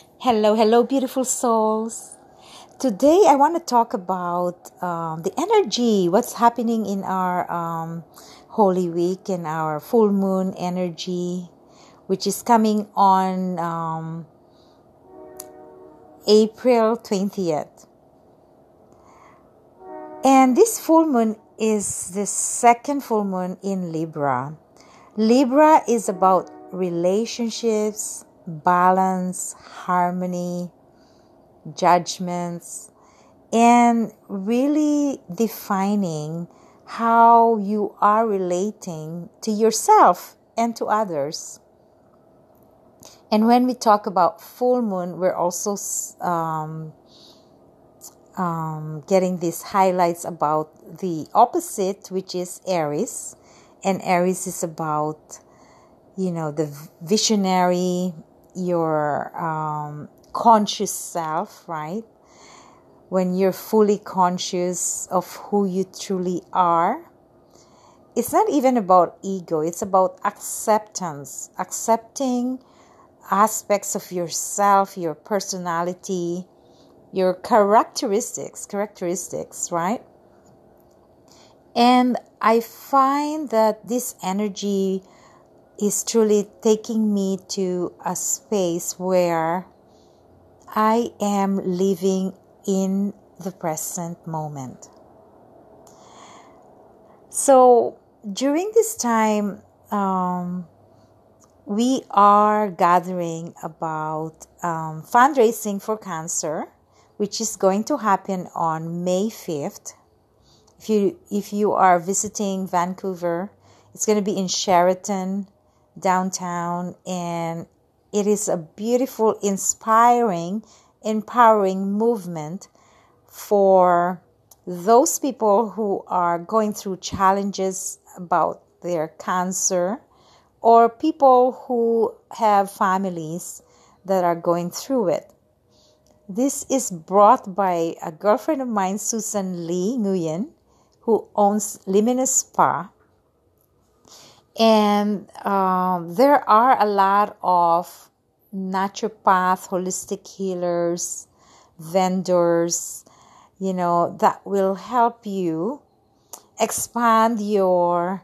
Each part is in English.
Hello, hello, beautiful souls. Today, I want to talk about um, the energy, what's happening in our um, Holy Week and our full moon energy, which is coming on um, April 20th. And this full moon is the second full moon in Libra. Libra is about relationships, balance, harmony, judgments, and really defining how you are relating to yourself and to others. And when we talk about full moon, we're also um, um, getting these highlights about the opposite, which is Aries. And Aries is about, you know, the visionary, your um, conscious self, right? When you're fully conscious of who you truly are. It's not even about ego, it's about acceptance, accepting aspects of yourself, your personality, your characteristics, characteristics, right? And I find that this energy is truly taking me to a space where I am living in the present moment. So during this time, um, we are gathering about um, fundraising for cancer, which is going to happen on May 5th. If you if you are visiting Vancouver, it's going to be in Sheraton downtown and it is a beautiful, inspiring, empowering movement for those people who are going through challenges about their cancer or people who have families that are going through it. This is brought by a girlfriend of mine, Susan Lee Nguyen, who owns Luminous Spa and um, there are a lot of naturopath, holistic healers, vendors, you know, that will help you expand your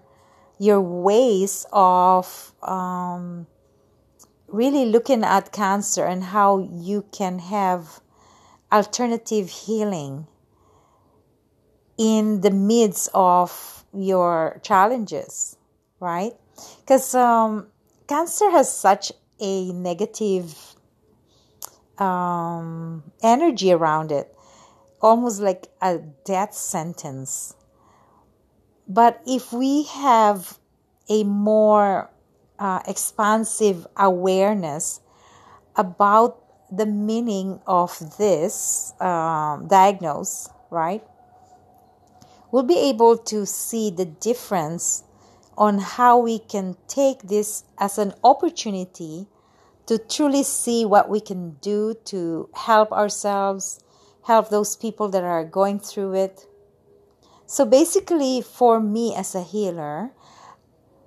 your ways of um, really looking at cancer and how you can have alternative healing in the midst of your challenges right? Because um, cancer has such a negative um, energy around it, almost like a death sentence. But if we have a more uh, expansive awareness about the meaning of this um, diagnose, right? We'll be able to see the difference on how we can take this as an opportunity to truly see what we can do to help ourselves, help those people that are going through it. So basically, for me as a healer,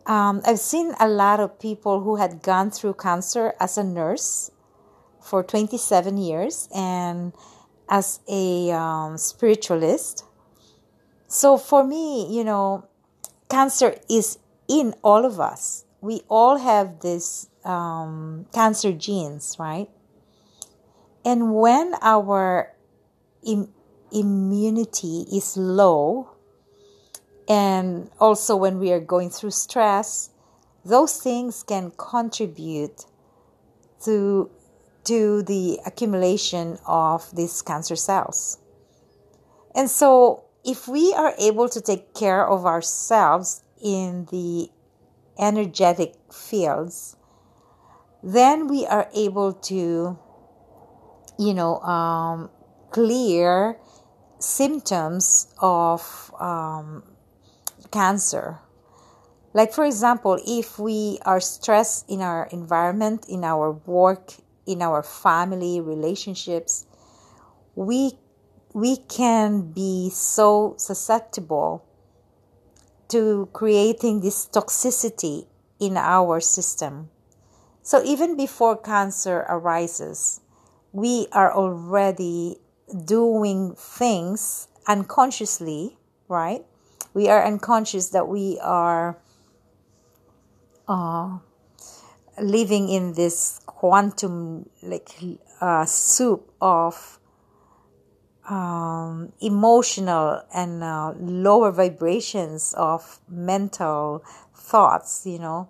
um, I've seen a lot of people who had gone through cancer as a nurse for 27 years and as a um, spiritualist. So for me, you know, cancer is in all of us. We all have this um, cancer genes, right? And when our Im- immunity is low, and also when we are going through stress, those things can contribute to to the accumulation of these cancer cells. And so if we are able to take care of ourselves in the energetic fields, then we are able to, you know, um, clear symptoms of um, cancer. Like, for example, if we are stressed in our environment, in our work, in our family relationships, we we can be so susceptible to creating this toxicity in our system. So even before cancer arises, we are already doing things unconsciously, right? We are unconscious that we are uh, living in this quantum like uh, soup of um, emotional and uh, lower vibrations of mental thoughts, you know,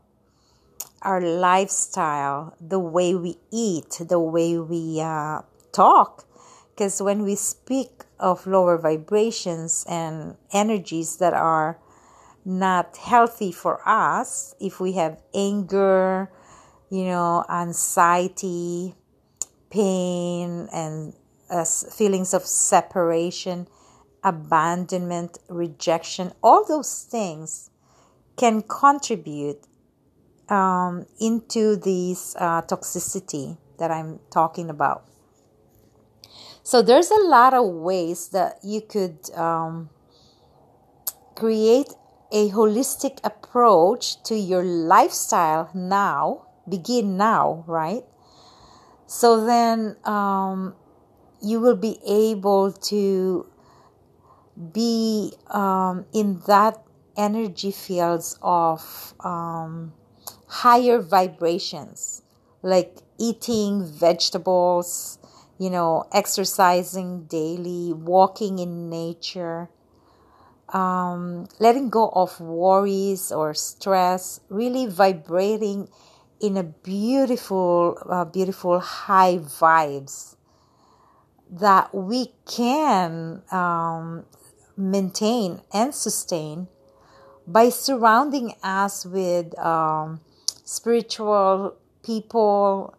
our lifestyle, the way we eat, the way we uh, talk. Because when we speak of lower vibrations and energies that are not healthy for us, if we have anger, you know, anxiety, pain, and uh, feelings of separation, abandonment, rejection, all those things can contribute um, into this uh, toxicity that I'm talking about. So there's a lot of ways that you could um, create a holistic approach to your lifestyle now. Begin now, right? So then um, you will be able to be um, in that energy fields of um, higher vibrations, like eating vegetables, you know, exercising daily, walking in nature, um, letting go of worries or stress, really vibrating in a beautiful, uh, beautiful high vibes that we can um, maintain and sustain by surrounding us with um, spiritual people,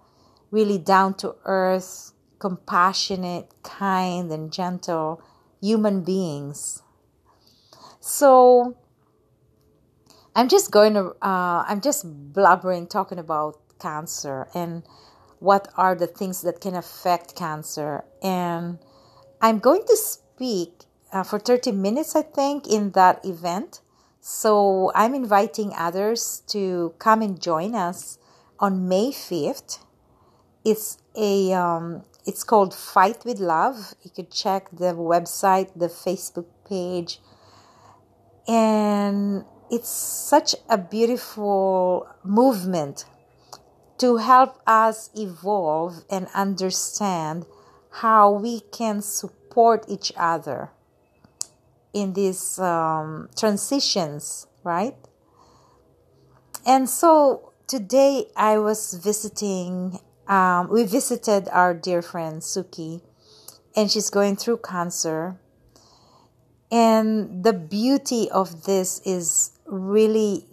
really down to earth, compassionate, kind, and gentle human beings. So, I'm just going to, uh, I'm just blubbering talking about cancer and what are the things that can affect cancer. And I'm going to speak uh, for 30 minutes, I think, in that event. So I'm inviting others to come and join us on May 5th. It's a um, it's called Fight with Love. You could check the website, the Facebook page, and it's such a beautiful movement to help us evolve and understand how we can support each other in these um, transitions, right? And so today I was visiting, um, we visited our dear friend Suki, and she's going through cancer. And the beauty of this is really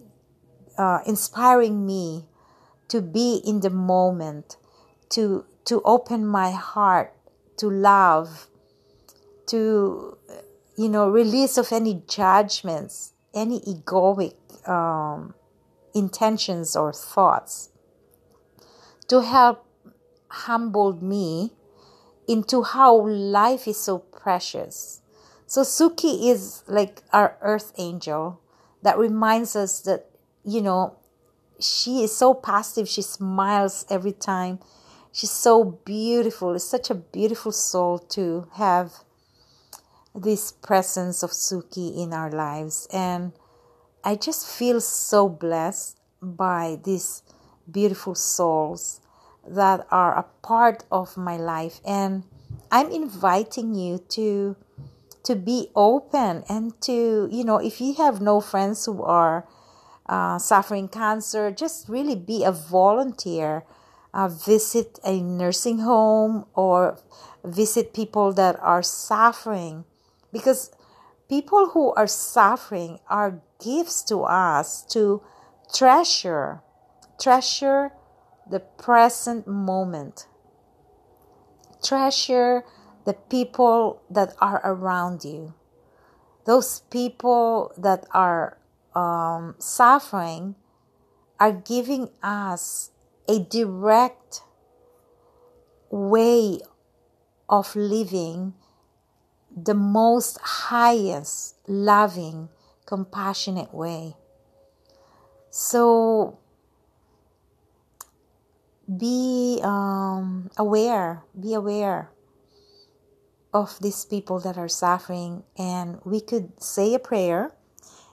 uh, inspiring me to be in the moment, to to open my heart to love, to you know release of any judgments, any egoic um, intentions or thoughts, to help humble me into how life is so precious. So Suki is like our earth angel that reminds us that you know she is so positive. She smiles every time. She's so beautiful. It's such a beautiful soul to have this presence of Suki in our lives. And I just feel so blessed by these beautiful souls that are a part of my life. And I'm inviting you to to be open and to, you know, if you have no friends who are uh, suffering cancer, just really be a volunteer. Uh, visit a nursing home or visit people that are suffering because people who are suffering are gifts to us to treasure treasure the present moment treasure the people that are around you those people that are um, suffering are giving us a direct way of living the most highest, loving, compassionate way. So be um, aware, be aware of these people that are suffering, and we could say a prayer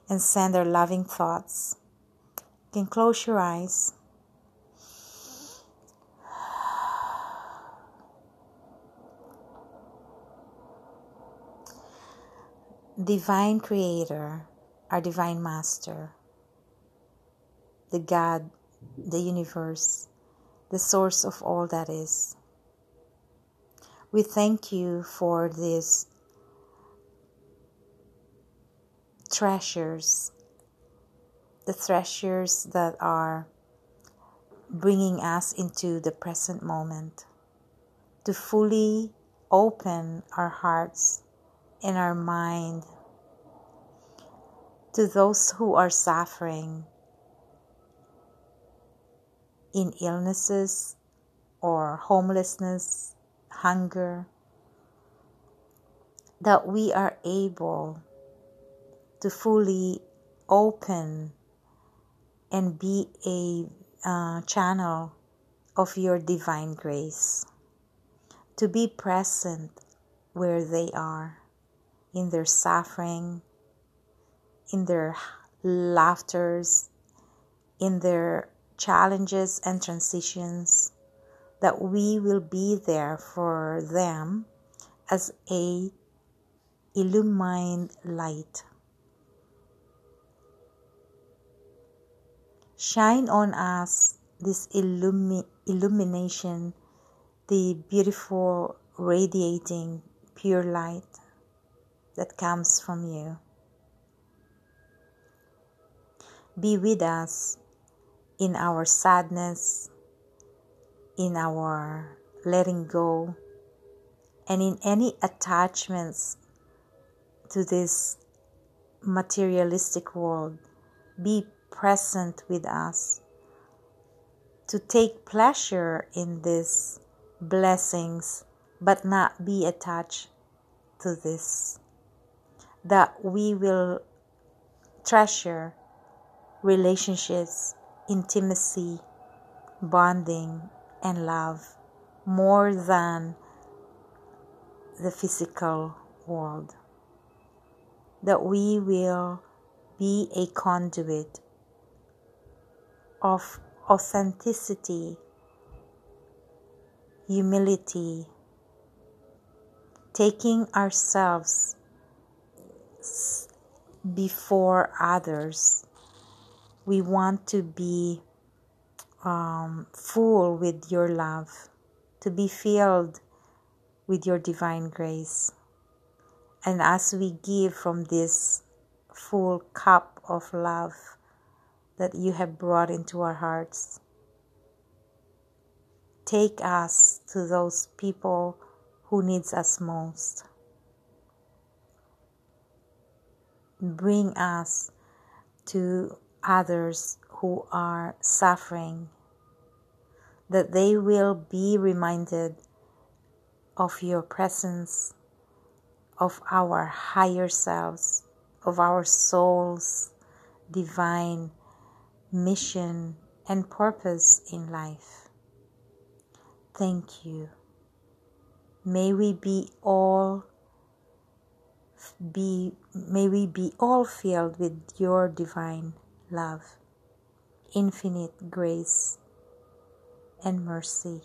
and send our loving thoughts. You can close your eyes. Divine Creator, our Divine Master, the God, the universe, the source of all that is. We thank you for these treasures, the treasures that are bringing us into the present moment, to fully open our hearts and our mind to those who are suffering in illnesses or homelessness, hunger, that we are able to fully open and be a uh, channel of your divine grace, to be present where they are, in their suffering, in their laughters, in their challenges and transitions, that we will be there for them as a illumined light. Shine on us this illumi- illumination, the beautiful, radiating, pure light that comes from you. Be with us in our sadness, in our letting go, and in any attachments to this materialistic world. Be present with us to take pleasure in these blessings, but not be attached to this. That we will treasure relationships intimacy, bonding, and love more than the physical world. That we will be a conduit of authenticity, humility, taking ourselves before others we want to be um, full with your love, to be filled with your divine grace. And as we give from this full cup of love that you have brought into our hearts, take us to those people who needs us most. Bring us to others who are suffering, that they will be reminded of your presence, of our higher selves, of our soul's divine mission and purpose in life. Thank you. May we be all be may we be all filled with your divine love, infinite grace, and mercy.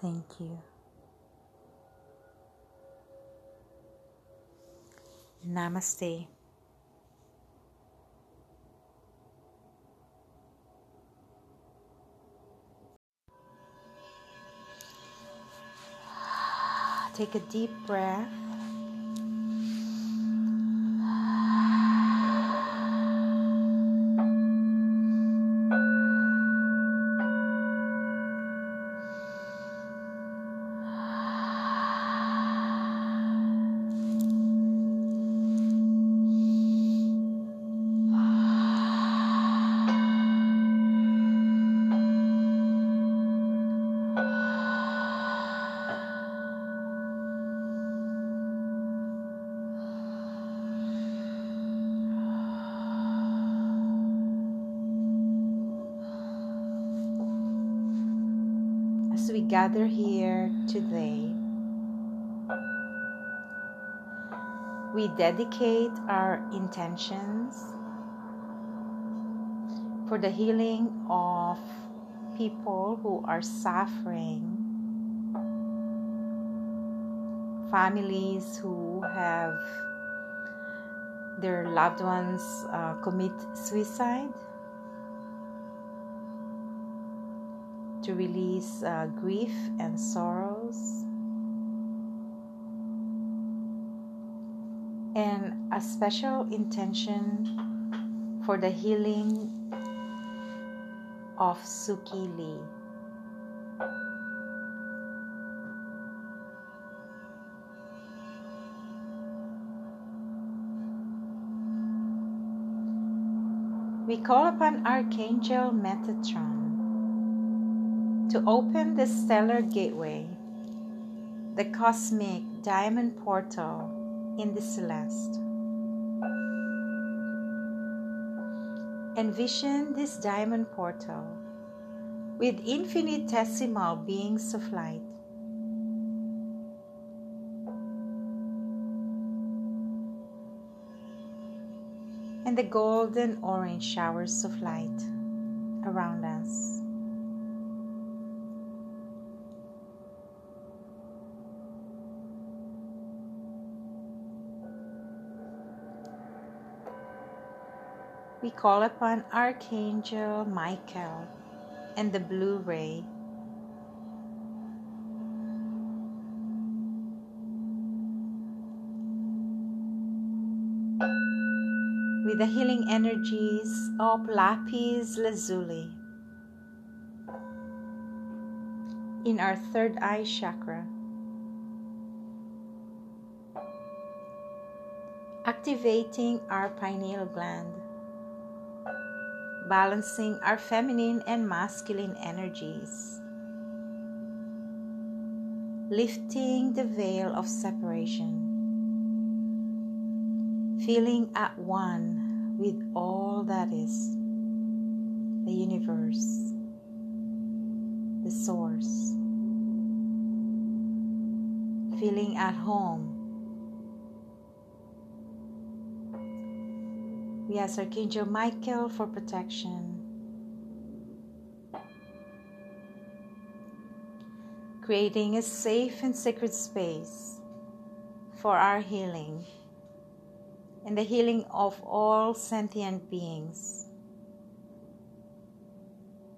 Thank you. Namaste. Take a deep breath. Gather here today, we dedicate our intentions for the healing of people who are suffering, families who have their loved ones uh, commit suicide to release uh, grief and sorrows. And a special intention for the healing of Suki Lee. We call upon Archangel Metatron to open the stellar gateway, the cosmic diamond portal in the celeste. Envision this diamond portal with infinitesimal beings of light. And the golden orange showers of light around us. We call upon Archangel Michael and the blue ray. With the healing energies of Lapis Lazuli in our third eye chakra. Activating our pineal gland balancing our feminine and masculine energies, lifting the veil of separation, feeling at one with all that is the universe, the source, feeling at home We ask Archangel Michael for protection. Creating a safe and sacred space for our healing and the healing of all sentient beings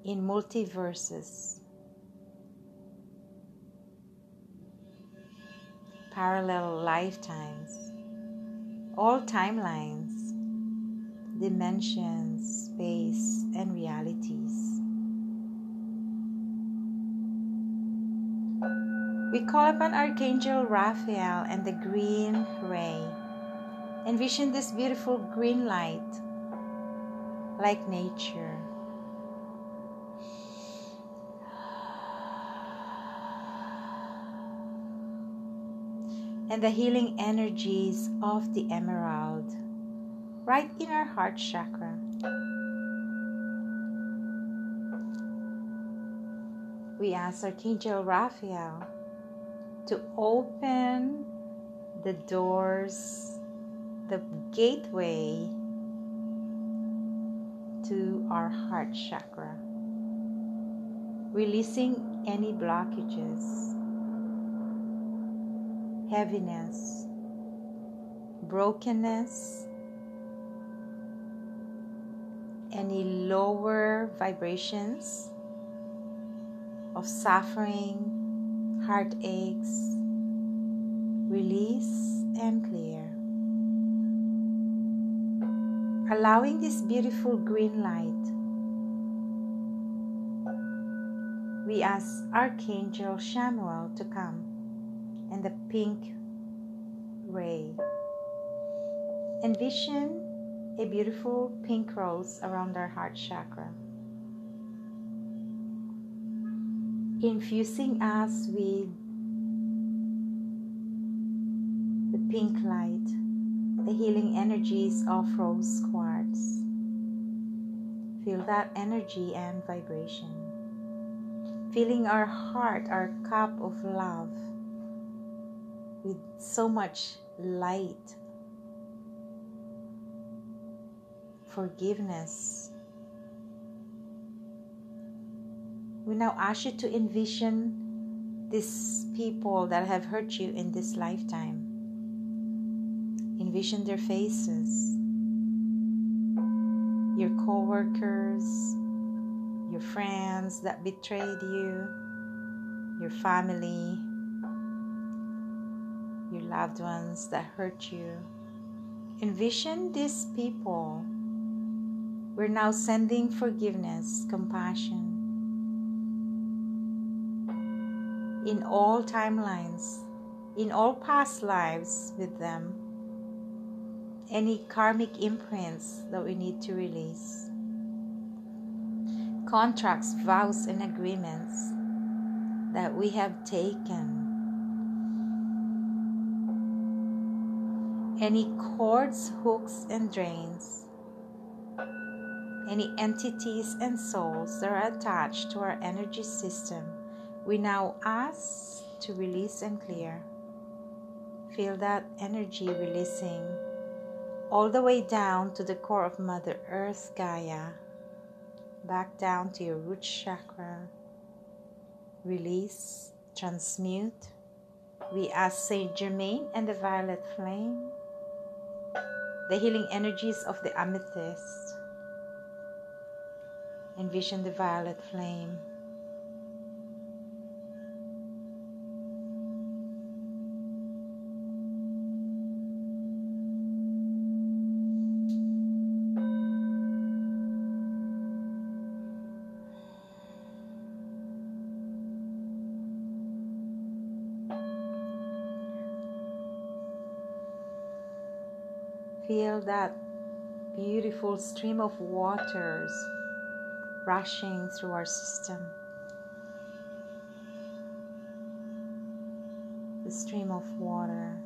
in multiverses, parallel lifetimes, all timelines dimensions, space, and realities. We call upon Archangel Raphael and the green ray. Envision this beautiful green light like nature. And the healing energies of the emerald right in our heart chakra. We ask Archangel Raphael to open the doors, the gateway to our heart chakra, releasing any blockages, heaviness, brokenness, any lower vibrations of suffering, heartaches, release and clear. Allowing this beautiful green light, we ask Archangel Chamuel to come and the pink ray. Envision a beautiful pink rose around our heart chakra, infusing us with the pink light, the healing energies of rose quartz. Feel that energy and vibration. filling our heart, our cup of love with so much light, forgiveness. We now ask you to envision these people that have hurt you in this lifetime. Envision their faces, your co workers, your friends that betrayed you, your family, your loved ones that hurt you. Envision these people. We're now sending forgiveness, compassion in all timelines, in all past lives with them. Any karmic imprints that we need to release contracts, vows, and agreements that we have taken. Any cords, hooks, and drains, any entities and souls that are attached to our energy system, we now ask to release and clear. Feel that energy releasing all the way down to the core of Mother Earth Gaia back down to your root chakra. Release, transmute. We ask Saint Germain and the violet flame, the healing energies of the amethyst. Envision the violet flame. Feel that beautiful stream of waters rushing through our system. The stream of water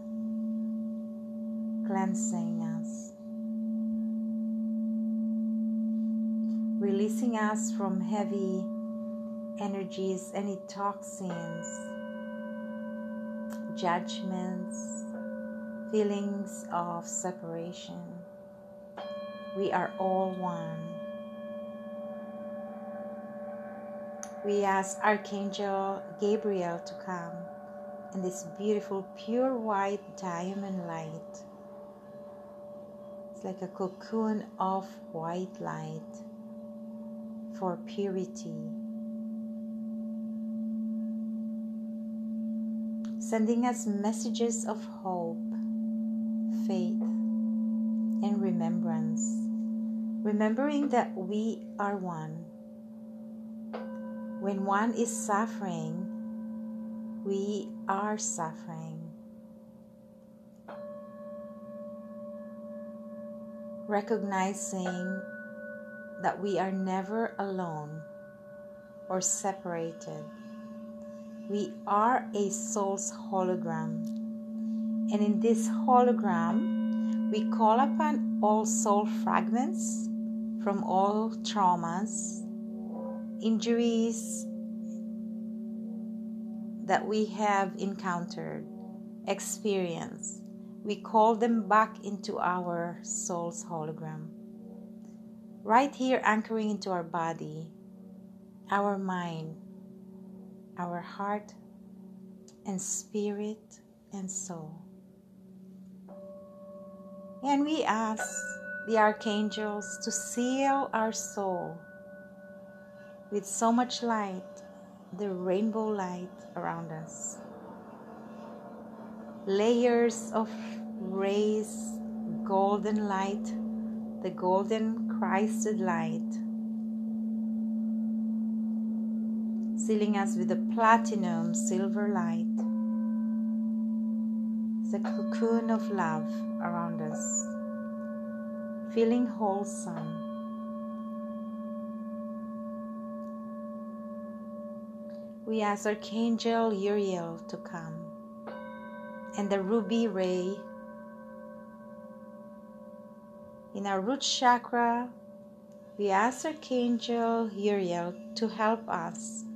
cleansing us, releasing us from heavy energies, any toxins, judgments feelings of separation. We are all one. We ask Archangel Gabriel to come in this beautiful, pure white diamond light. It's like a cocoon of white light for purity. Sending us messages of hope faith, and remembrance, remembering that we are one. When one is suffering, we are suffering. Recognizing that we are never alone or separated. We are a soul's hologram and in this hologram, we call upon all soul fragments from all traumas, injuries that we have encountered, experienced. We call them back into our soul's hologram. Right here, anchoring into our body, our mind, our heart, and spirit and soul. And we ask the archangels to seal our soul with so much light, the rainbow light around us. Layers of rays, golden light, the golden Christed light, sealing us with the platinum silver light the cocoon of love around us, feeling wholesome. We ask Archangel Uriel to come and the ruby ray in our root chakra. We ask Archangel Uriel to help us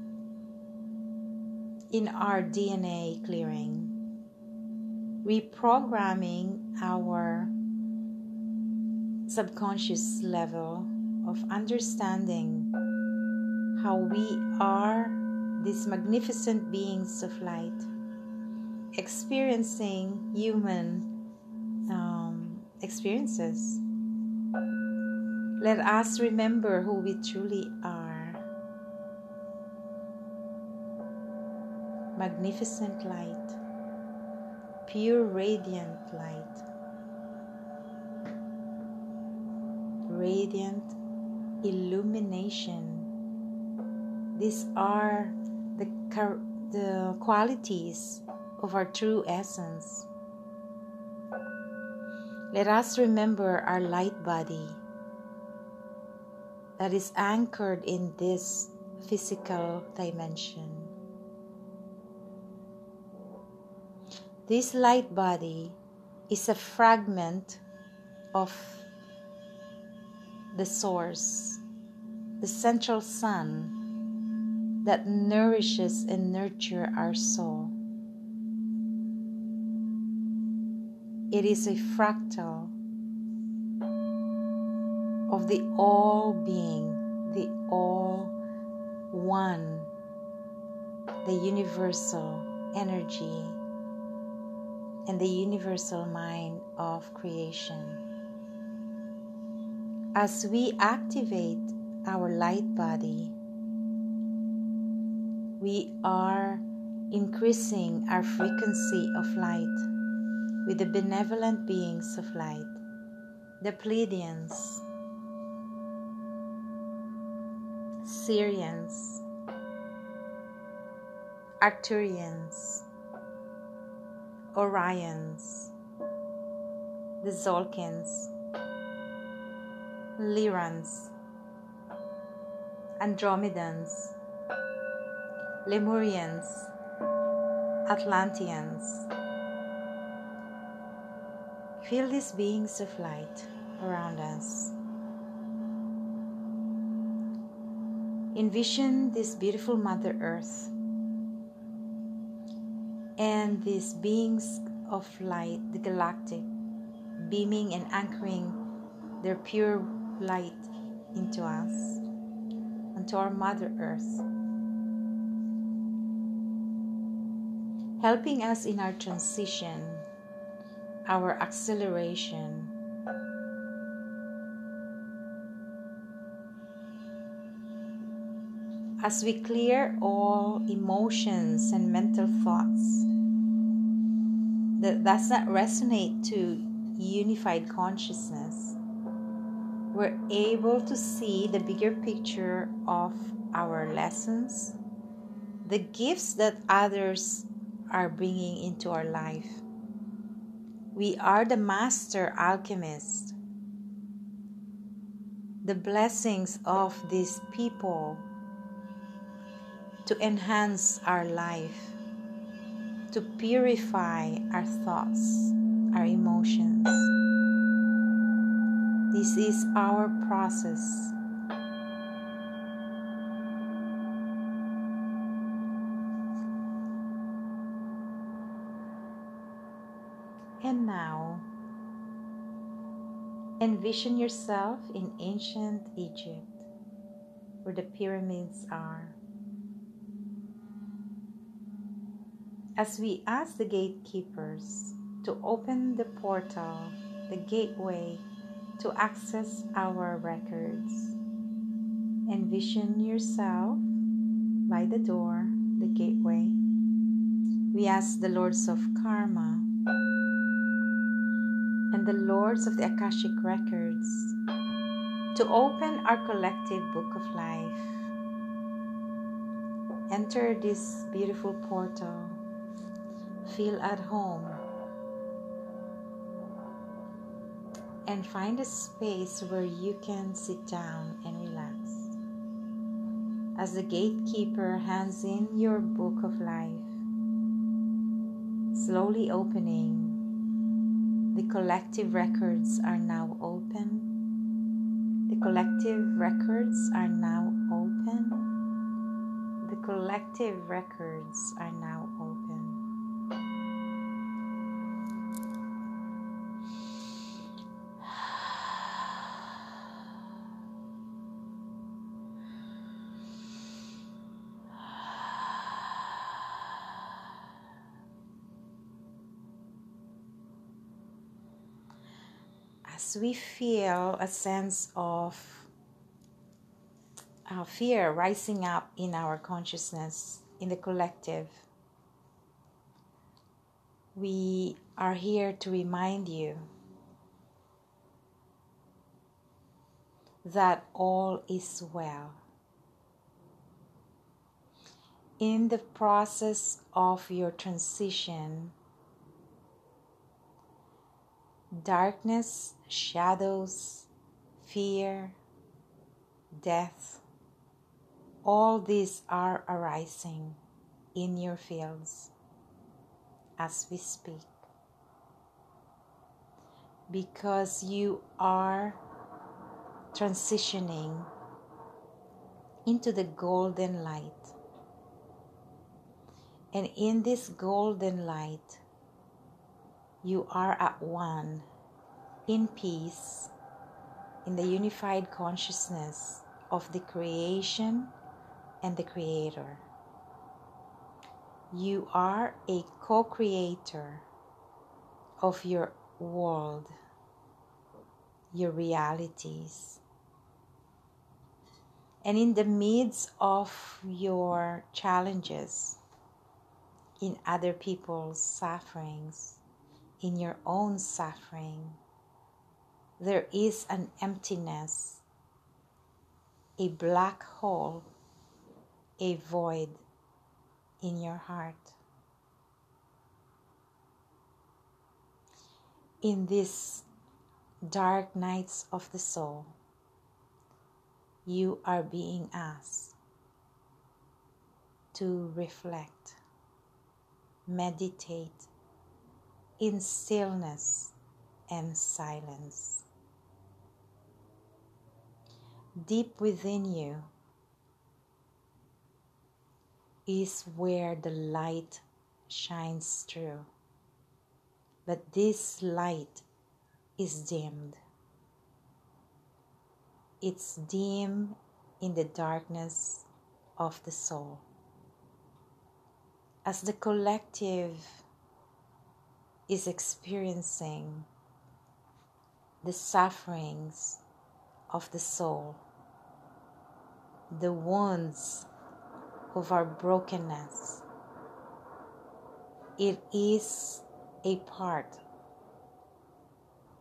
in our DNA clearing, reprogramming our subconscious level of understanding how we are these magnificent beings of light, experiencing human um, experiences. Let us remember who we truly are. Magnificent light, pure radiant light, radiant illumination. These are the, the qualities of our true essence. Let us remember our light body that is anchored in this physical dimension. This light body is a fragment of the source, the central sun that nourishes and nurtures our soul. It is a fractal of the all being, the all one, the universal energy, and the universal mind of creation. As we activate our light body, we are increasing our frequency of light with the benevolent beings of light, the Pleiadians, Sirians, Arcturians, Orions, the Tzolk'ins, Lyrans, Andromedans, Lemurians, Atlanteans. Feel these beings of light around us. Envision this beautiful Mother Earth and these beings of light, the galactic, beaming and anchoring their pure light into us, onto our Mother Earth, helping us in our transition, our acceleration. As we clear all emotions and mental thoughts that does not resonate to unified consciousness, we're able to see the bigger picture of our lessons, the gifts that others are bringing into our life. We are the master alchemists. The blessings of these people to enhance our life, to purify our thoughts, our emotions. This is our process. And now, envision yourself in ancient Egypt, where the pyramids are. As we ask the gatekeepers to open the portal, the gateway to access our records, envision yourself by the door, the gateway. We ask the lords of karma and the lords of the Akashic records to open our collective book of life. Enter this beautiful portal feel at home and find a space where you can sit down and relax. As the gatekeeper hands in your book of life, slowly opening, the collective records are now open. The collective records are now open. The collective records are now We feel a sense of uh, fear rising up in our consciousness, in the collective, we are here to remind you that all is well. In the process of your transition, darkness, shadows, fear, death, all these are arising in your fields as we speak. Because you are transitioning into the golden light. And in this golden light, you are at one in peace in the unified consciousness of the creation and the Creator. You are a co creator of your world, your realities. And in the midst of your challenges, in other people's sufferings, in your own suffering, there is an emptiness, a black hole a void in your heart. In these dark nights of the soul, you are being asked to reflect, meditate in stillness and silence. Deep within you, is where the light shines through. But this light is dimmed. It's dim in the darkness of the soul. As the collective is experiencing the sufferings of the soul, the wounds of our brokenness. It is a part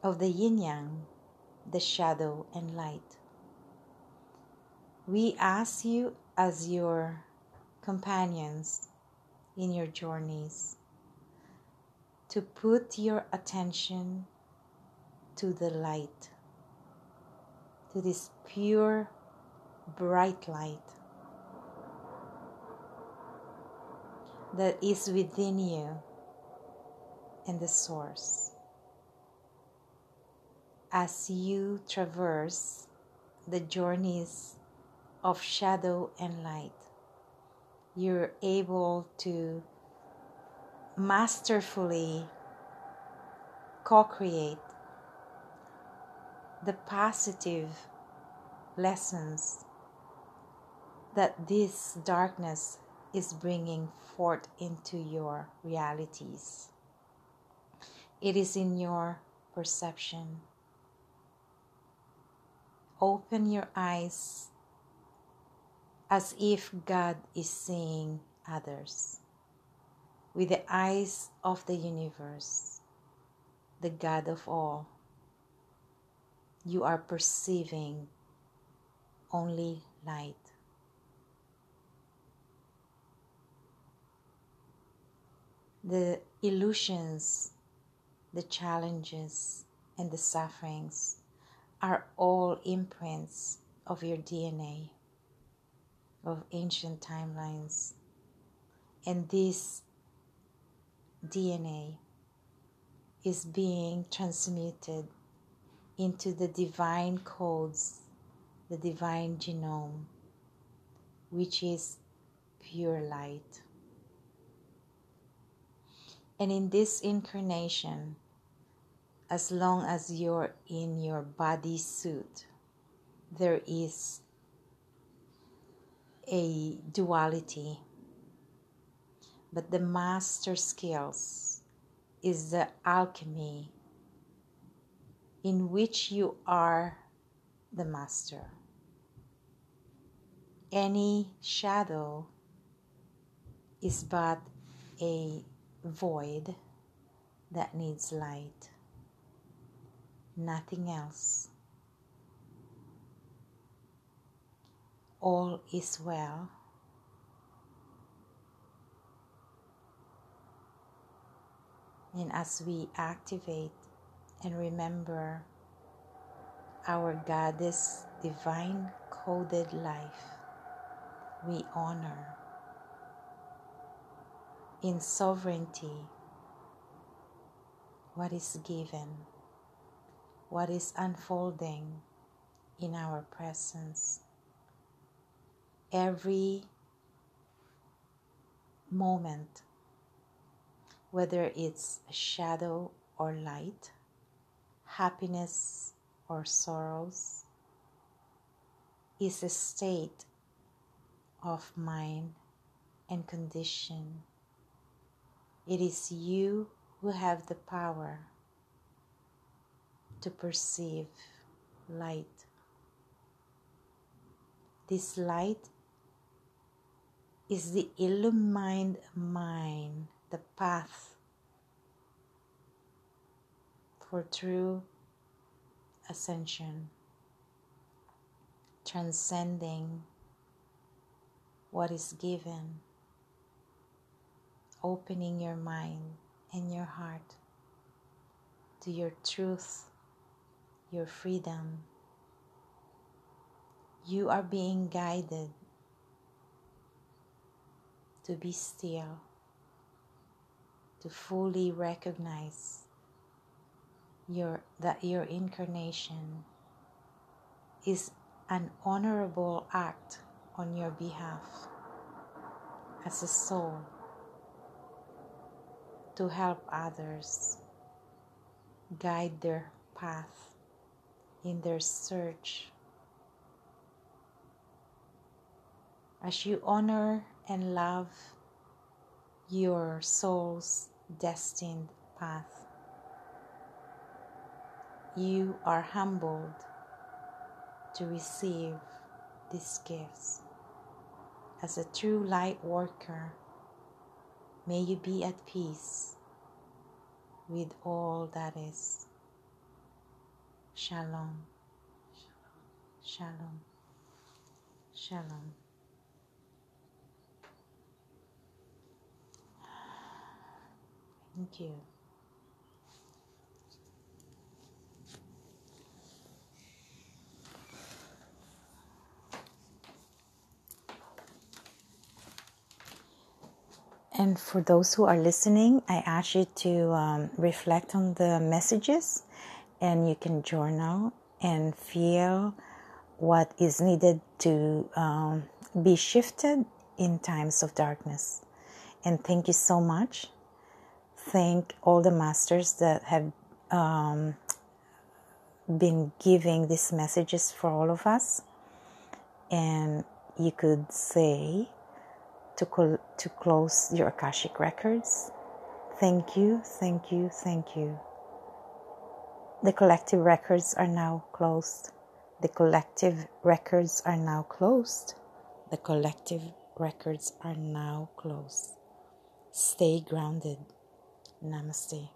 of the yin yang, the shadow and light. We ask you as your companions in your journeys to put your attention to the light, to this pure, bright light that is within you and the source. As you traverse the journeys of shadow and light, you're able to masterfully co create the positive lessons that this darkness is bringing forth into your realities. It is in your perception. Open your eyes as if God is seeing others with the eyes of the universe, the God of all. You are perceiving only light. the illusions, the challenges, and the sufferings are all imprints of your DNA, of ancient timelines. And this DNA is being transmuted into the divine codes, the divine genome, which is pure light. And in this incarnation, as long as you're in your body suit, there is a duality. But the master skills is the alchemy in which you are the master. Any shadow is but a void that needs light, nothing else. All is well. And as we activate and remember our Goddess divine coded life, we honor in sovereignty what is given, what is unfolding in our presence. Every moment, whether it's shadow or light, happiness or sorrows, is a state of mind and condition it is you who have the power to perceive light. This light is the illumined mind, the path for true ascension, transcending what is given opening your mind and your heart to your truth, your freedom. You are being guided to be still, to fully recognize your, that your incarnation is an honorable act on your behalf as a soul to help others guide their path in their search. As you honor and love your soul's destined path, you are humbled to receive these gifts. As a true light worker, May you be at peace with all that is. Shalom. Shalom. Shalom. Thank you. And for those who are listening, I ask you to um, reflect on the messages and you can journal and feel what is needed to um, be shifted in times of darkness. And thank you so much. Thank all the masters that have um, been giving these messages for all of us. And you could say, to, to close your Akashic records. Thank you, thank you, thank you. The collective records are now closed. The collective records are now closed. The collective records are now closed. Stay grounded. Namaste.